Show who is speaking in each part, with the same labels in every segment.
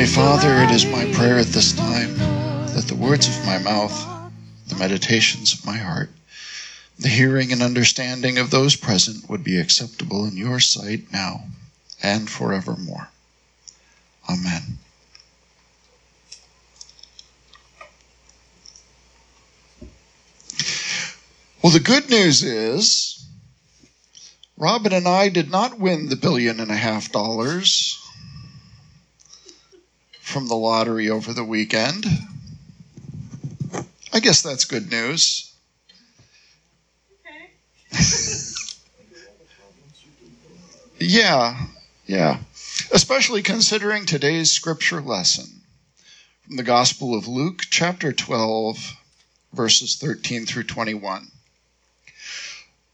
Speaker 1: Heavenly Father, it is my prayer at this time that the words of my mouth, the meditations of my heart, the hearing and understanding of those present would be acceptable in your sight now and forevermore. Amen. Well, the good news is Robin and I did not win the billion and a half dollars from the lottery over the weekend. I guess that's good news. Okay. yeah, yeah. Especially considering today's scripture lesson from the Gospel of Luke, chapter 12, verses 13 through 21.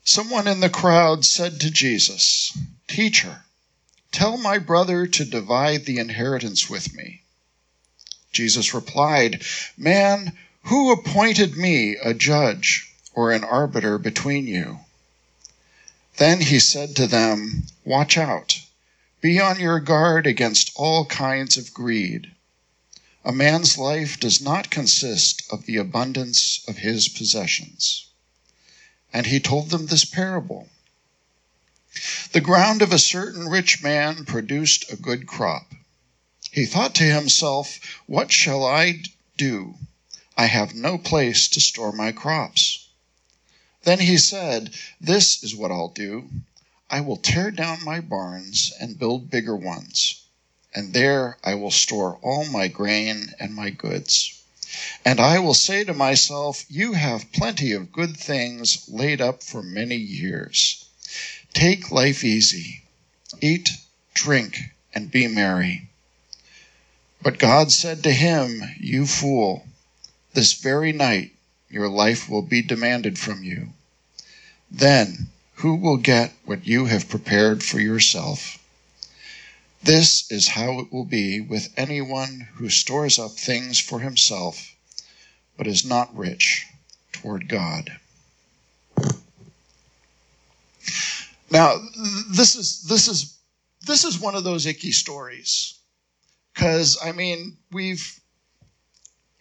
Speaker 1: Someone in the crowd said to Jesus, Teacher, tell my brother to divide the inheritance with me. Jesus replied, Man, who appointed me a judge or an arbiter between you? Then he said to them, Watch out. Be on your guard against all kinds of greed. A man's life does not consist of the abundance of his possessions. And he told them this parable. The ground of a certain rich man produced a good crop. He thought to himself, What shall I do? I have no place to store my crops. Then he said, This is what I'll do. I will tear down my barns and build bigger ones, and there I will store all my grain and my goods. And I will say to myself, You have plenty of good things laid up for many years. Take life easy, eat, drink, and be merry. But God said to him, You fool, this very night your life will be demanded from you. Then who will get what you have prepared for yourself? This is how it will be with anyone who stores up things for himself, but is not rich toward God. Now, this is this is this is one of those icky stories because, I mean, we've,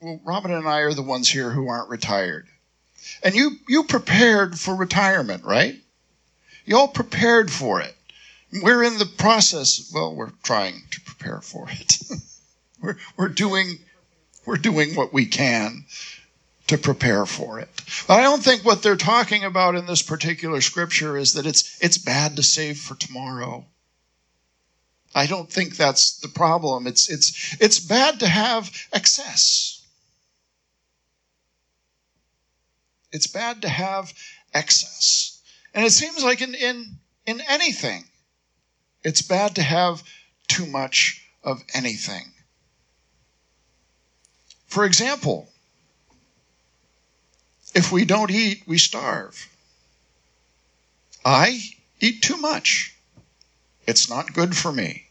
Speaker 1: well, Robin and I are the ones here who aren't retired. And you, you prepared for retirement, right? You all prepared for it. We're in the process, well, we're trying to prepare for it. we're, we're doing, we're doing what we can to prepare for it. But I don't think what they're talking about in this particular scripture is that it's it's bad to save for tomorrow. I don't think that's the problem. It's, it's, it's bad to have excess. It's bad to have excess. And it seems like in, in, in anything, it's bad to have too much of anything. For example, if we don't eat, we starve. I eat too much. It's not good for me.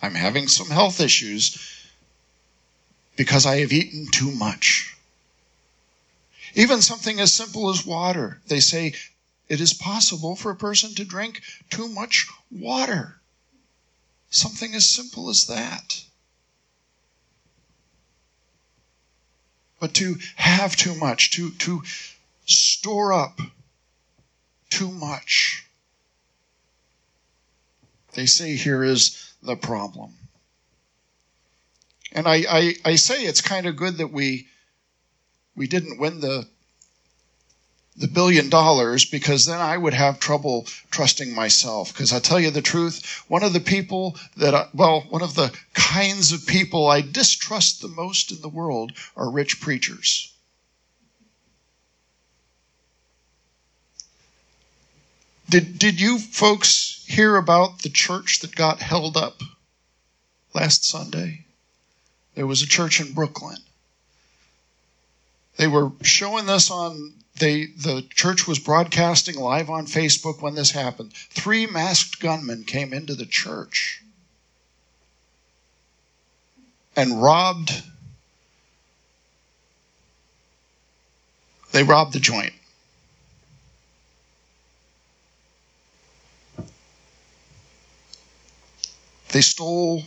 Speaker 1: I'm having some health issues because I have eaten too much. Even something as simple as water. They say it is possible for a person to drink too much water. Something as simple as that. But to have too much, to, to store up too much. They say here is the problem. And I, I, I say it's kind of good that we we didn't win the the billion dollars because then I would have trouble trusting myself. Because I tell you the truth, one of the people that, I, well, one of the kinds of people I distrust the most in the world are rich preachers. Did, did you folks hear about the church that got held up last Sunday? There was a church in Brooklyn. They were showing this on they the church was broadcasting live on Facebook when this happened. Three masked gunmen came into the church and robbed they robbed the joint. They stole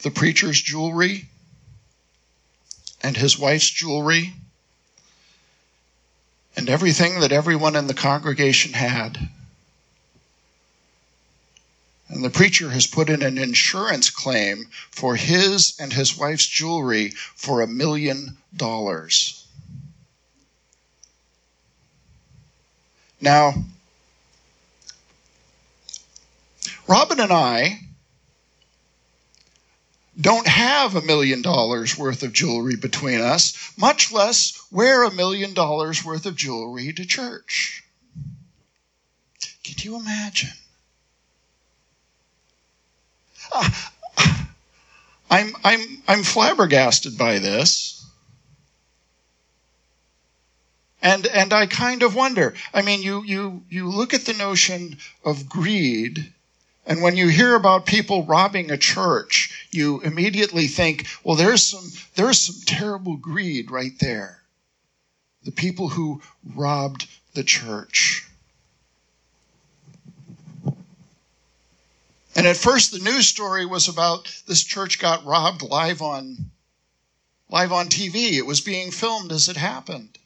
Speaker 1: the preacher's jewelry and his wife's jewelry and everything that everyone in the congregation had. And the preacher has put in an insurance claim for his and his wife's jewelry for a million dollars. Now, Robin and I don't have a million dollars worth of jewelry between us, much less wear a million dollars worth of jewelry to church. Can you imagine? Uh, I'm, I'm, I'm flabbergasted by this. And, and I kind of wonder. I mean, you, you, you look at the notion of greed and when you hear about people robbing a church, you immediately think, well, there's some, there's some terrible greed right there. The people who robbed the church. And at first, the news story was about this church got robbed live on, live on TV. It was being filmed as it happened.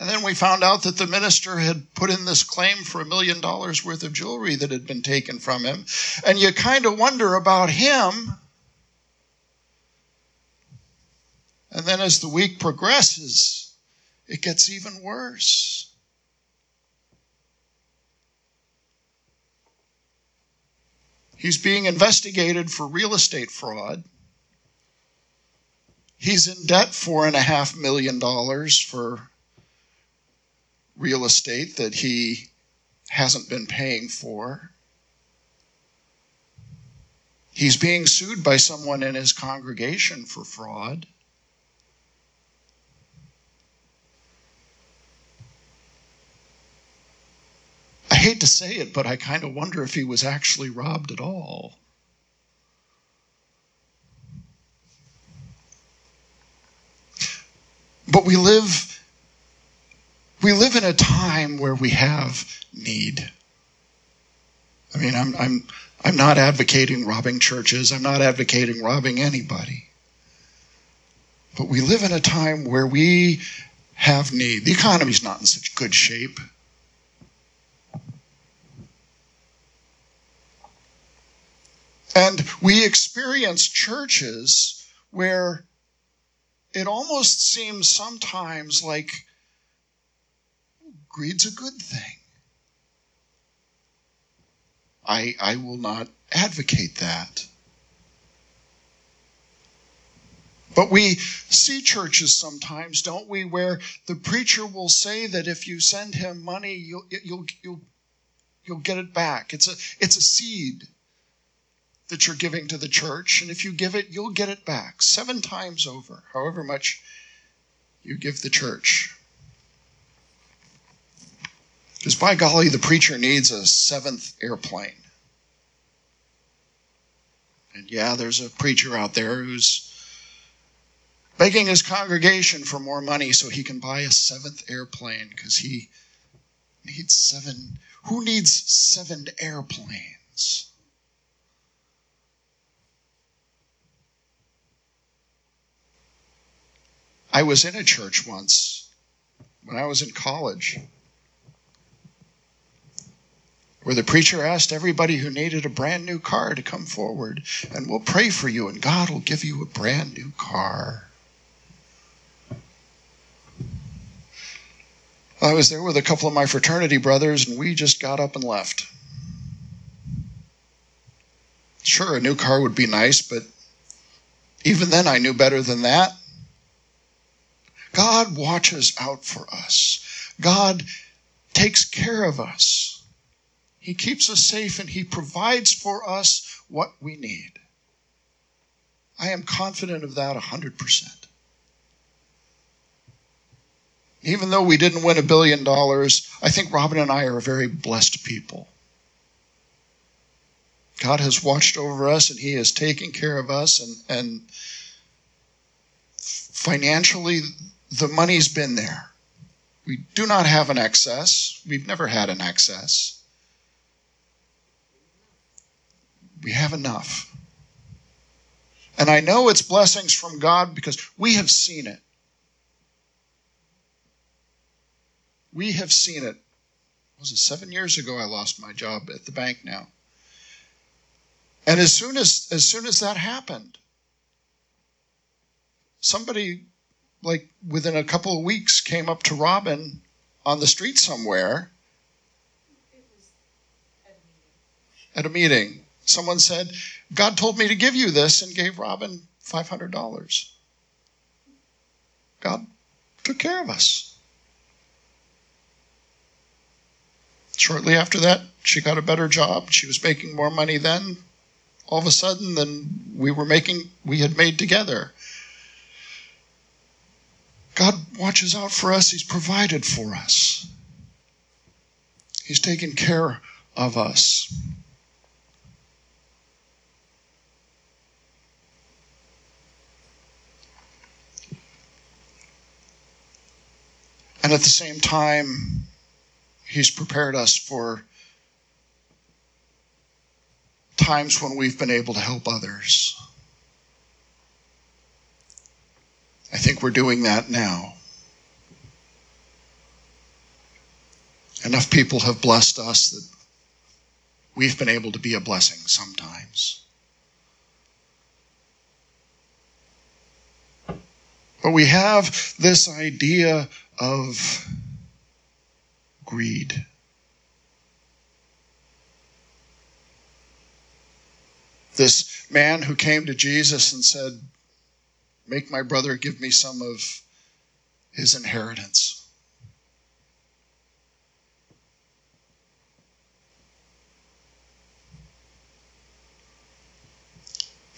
Speaker 1: And then we found out that the minister had put in this claim for a million dollars worth of jewelry that had been taken from him. And you kind of wonder about him. And then as the week progresses, it gets even worse. He's being investigated for real estate fraud. He's in debt four and a half million dollars for real estate that he hasn't been paying for. He's being sued by someone in his congregation for fraud. I hate to say it, but I kind of wonder if he was actually robbed at all. But we live we live in a time where we have need. I mean, I'm, I'm, I'm not advocating robbing churches. I'm not advocating robbing anybody. But we live in a time where we have need. The economy's not in such good shape. And we experience churches where it almost seems sometimes like Greed's a good thing. I, I will not advocate that. But we see churches sometimes, don't we, where the preacher will say that if you send him money, you'll, you'll, you'll, you'll get it back. It's a, it's a seed that you're giving to the church, and if you give it, you'll get it back seven times over, however much you give the church. Because by golly, the preacher needs a seventh airplane. And yeah, there's a preacher out there who's begging his congregation for more money so he can buy a seventh airplane because he needs seven. Who needs seven airplanes? I was in a church once when I was in college where the preacher asked everybody who needed a brand new car to come forward, and we'll pray for you, and God will give you a brand new car. I was there with a couple of my fraternity brothers, and we just got up and left. Sure, a new car would be nice, but even then I knew better than that. God watches out for us. God takes care of us. He keeps us safe and He provides for us what we need. I am confident of that 100%. Even though we didn't win a billion dollars, I think Robin and I are very blessed people. God has watched over us and He has taken care of us, and, and financially, the money's been there. We do not have an excess. We've never had an excess we have enough. And I know it's blessings from God because we have seen it. We have seen it. Was it seven years ago I lost my job at the bank now? And as soon as as soon as that happened, somebody like within a couple of weeks came up to Robin on the street somewhere at a meeting. Someone said, God told me to give you this and gave Robin $500. God took care of us. Shortly after that, she got a better job. She was making more money then, all of a sudden, than we were making, we had made together. God watches out for us. He's provided for us. He's taken care of us. And at the same time, He's prepared us for times when we've been able to help others. I think we're doing that now. Enough people have blessed us that we've been able to be a blessing sometimes. But we have this idea of greed. This man who came to Jesus and said, Make my brother give me some of his inheritance.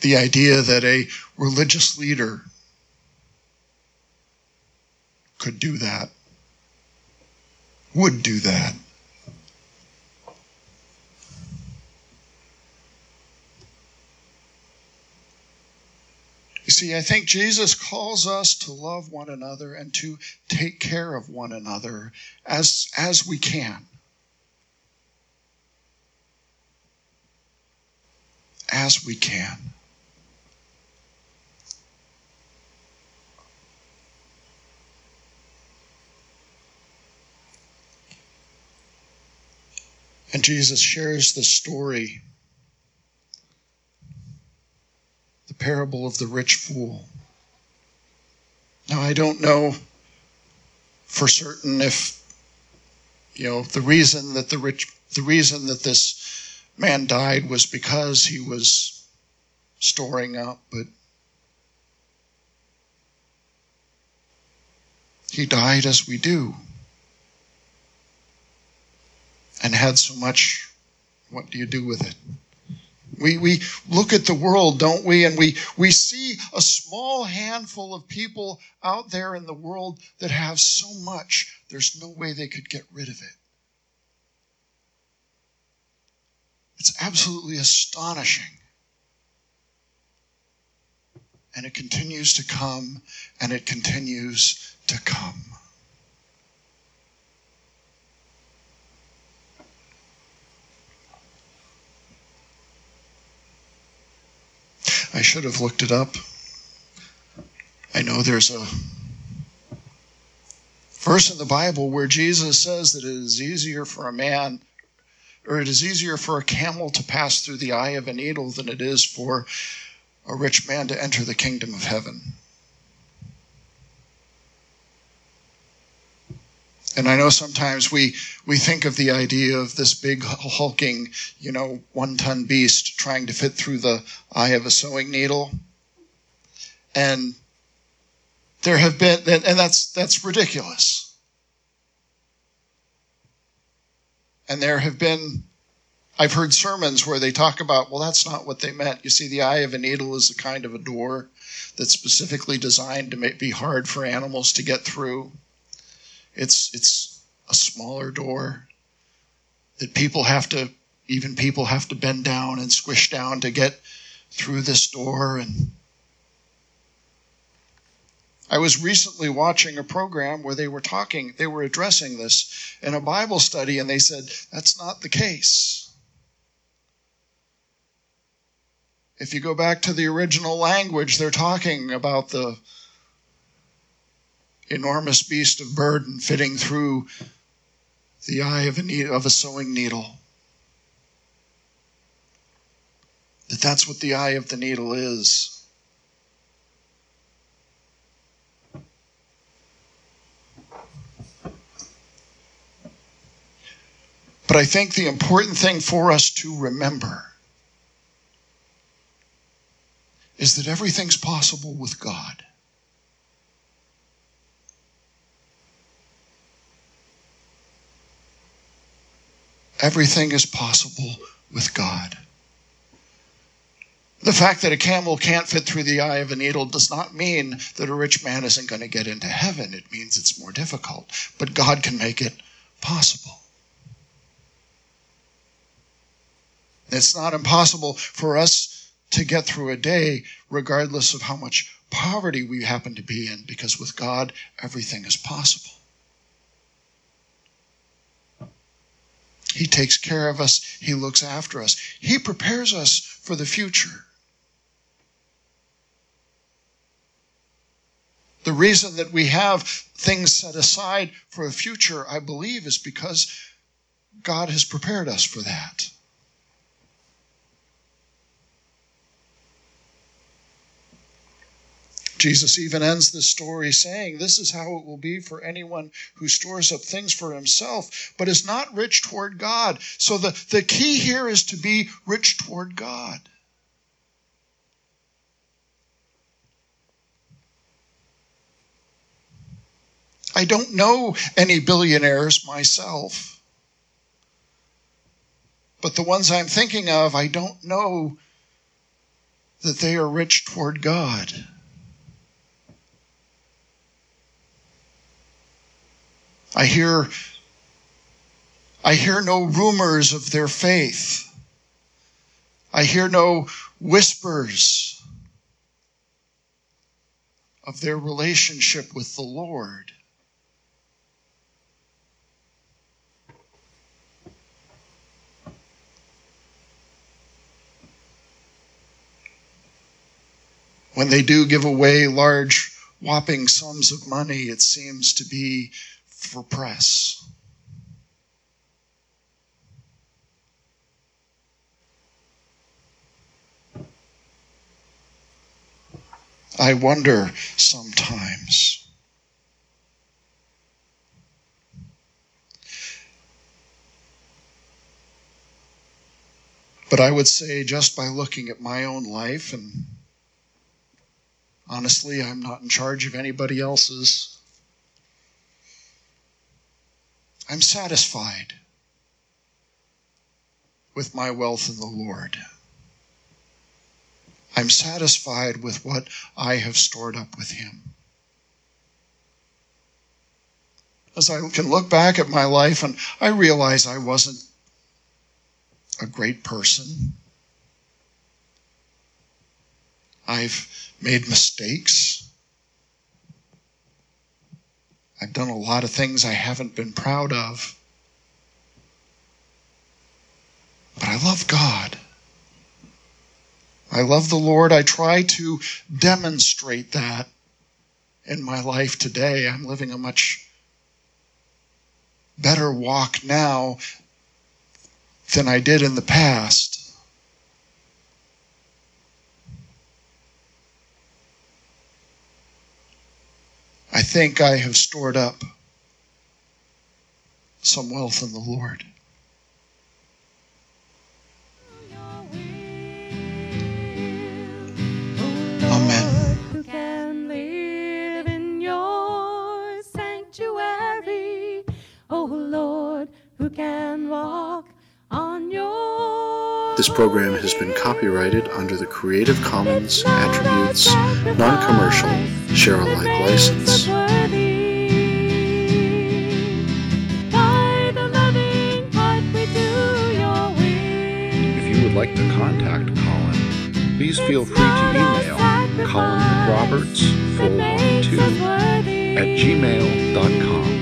Speaker 1: The idea that a religious leader could do that, would do that. You see, I think Jesus calls us to love one another and to take care of one another as, as we can. As we can. And Jesus shares the story the parable of the rich fool. Now, I don't know for certain if, you know, the reason that the rich, the reason that this man died was because he was storing up, but he died as we do and had so much. What do you do with it? We, we look at the world, don't we? And we, we see a small handful of people out there in the world that have so much, there's no way they could get rid of it. It's absolutely astonishing. And it continues to come, and it continues to come. I should have looked it up. I know there's a verse in the Bible where Jesus says that it is easier for a man, or it is easier for a camel to pass through the eye of a needle than it is for a rich man to enter the kingdom of heaven. And I know sometimes we, we think of the idea of this big hulking, you know, one ton beast trying to fit through the eye of a sewing needle. And there have been, and that's, that's ridiculous. And there have been, I've heard sermons where they talk about, well, that's not what they meant. You see, the eye of a needle is a kind of a door that's specifically designed to be hard for animals to get through. It's it's a smaller door that people have to even people have to bend down and squish down to get through this door and I was recently watching a program where they were talking, they were addressing this in a Bible study, and they said, that's not the case. If you go back to the original language, they're talking about the enormous beast of burden fitting through the eye of a, of a sewing needle. That that's what the eye of the needle is. But I think the important thing for us to remember is that everything's possible with God. Everything is possible with God. The fact that a camel can't fit through the eye of a needle does not mean that a rich man isn't going to get into heaven. It means it's more difficult. But God can make it possible. It's not impossible for us to get through a day regardless of how much poverty we happen to be in, because with God, everything is possible. He takes care of us, He looks after us, He prepares us for the future. The reason that we have things set aside for the future, I believe, is because God has prepared us for that. Jesus even ends the story saying, This is how it will be for anyone who stores up things for himself, but is not rich toward God. So the, the key here is to be rich toward God. I don't know any billionaires myself. But the ones I'm thinking of, I don't know that they are rich toward God. I hear I hear no rumors of their faith. I hear no whispers of their relationship with the Lord. When they do give away large, whopping sums of money, it seems to be for press. I wonder sometimes. But I would say, just by looking at my own life, and honestly, I'm not in charge of anybody else's. I'm satisfied with my wealth in the Lord. I'm satisfied with what I have stored up with Him. As I can look back at my life and I realize I wasn't a great person. I've made mistakes. I've done a lot of things I haven't been proud of. But I love God. I love the Lord. I try to demonstrate that in my life today. I'm living a much better walk now than I did in the past. I think I have stored up some wealth in the Lord. Amen.
Speaker 2: Who can live
Speaker 3: This program has been copyrighted under the Creative Commons Attributes Non-Commercial Share Alike license.
Speaker 4: If you would like to contact Colin, please feel free to email colinroberts412 at gmail.com.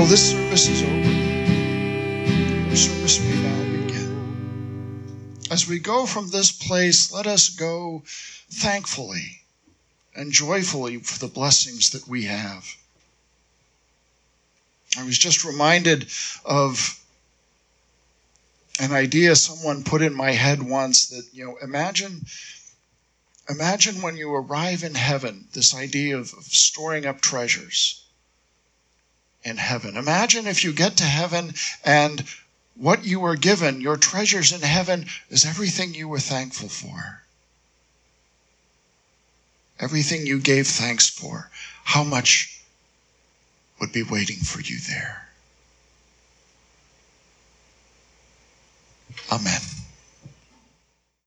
Speaker 1: Well, this service is over. Our service may now begin. As we go from this place, let us go thankfully and joyfully for the blessings that we have. I was just reminded of an idea someone put in my head once that, you know, imagine imagine when you arrive in heaven, this idea of, of storing up treasures in heaven. Imagine if you get to heaven and what you were given, your treasures in heaven, is everything you were thankful for. Everything you gave thanks for. How much would be waiting for you there? Amen.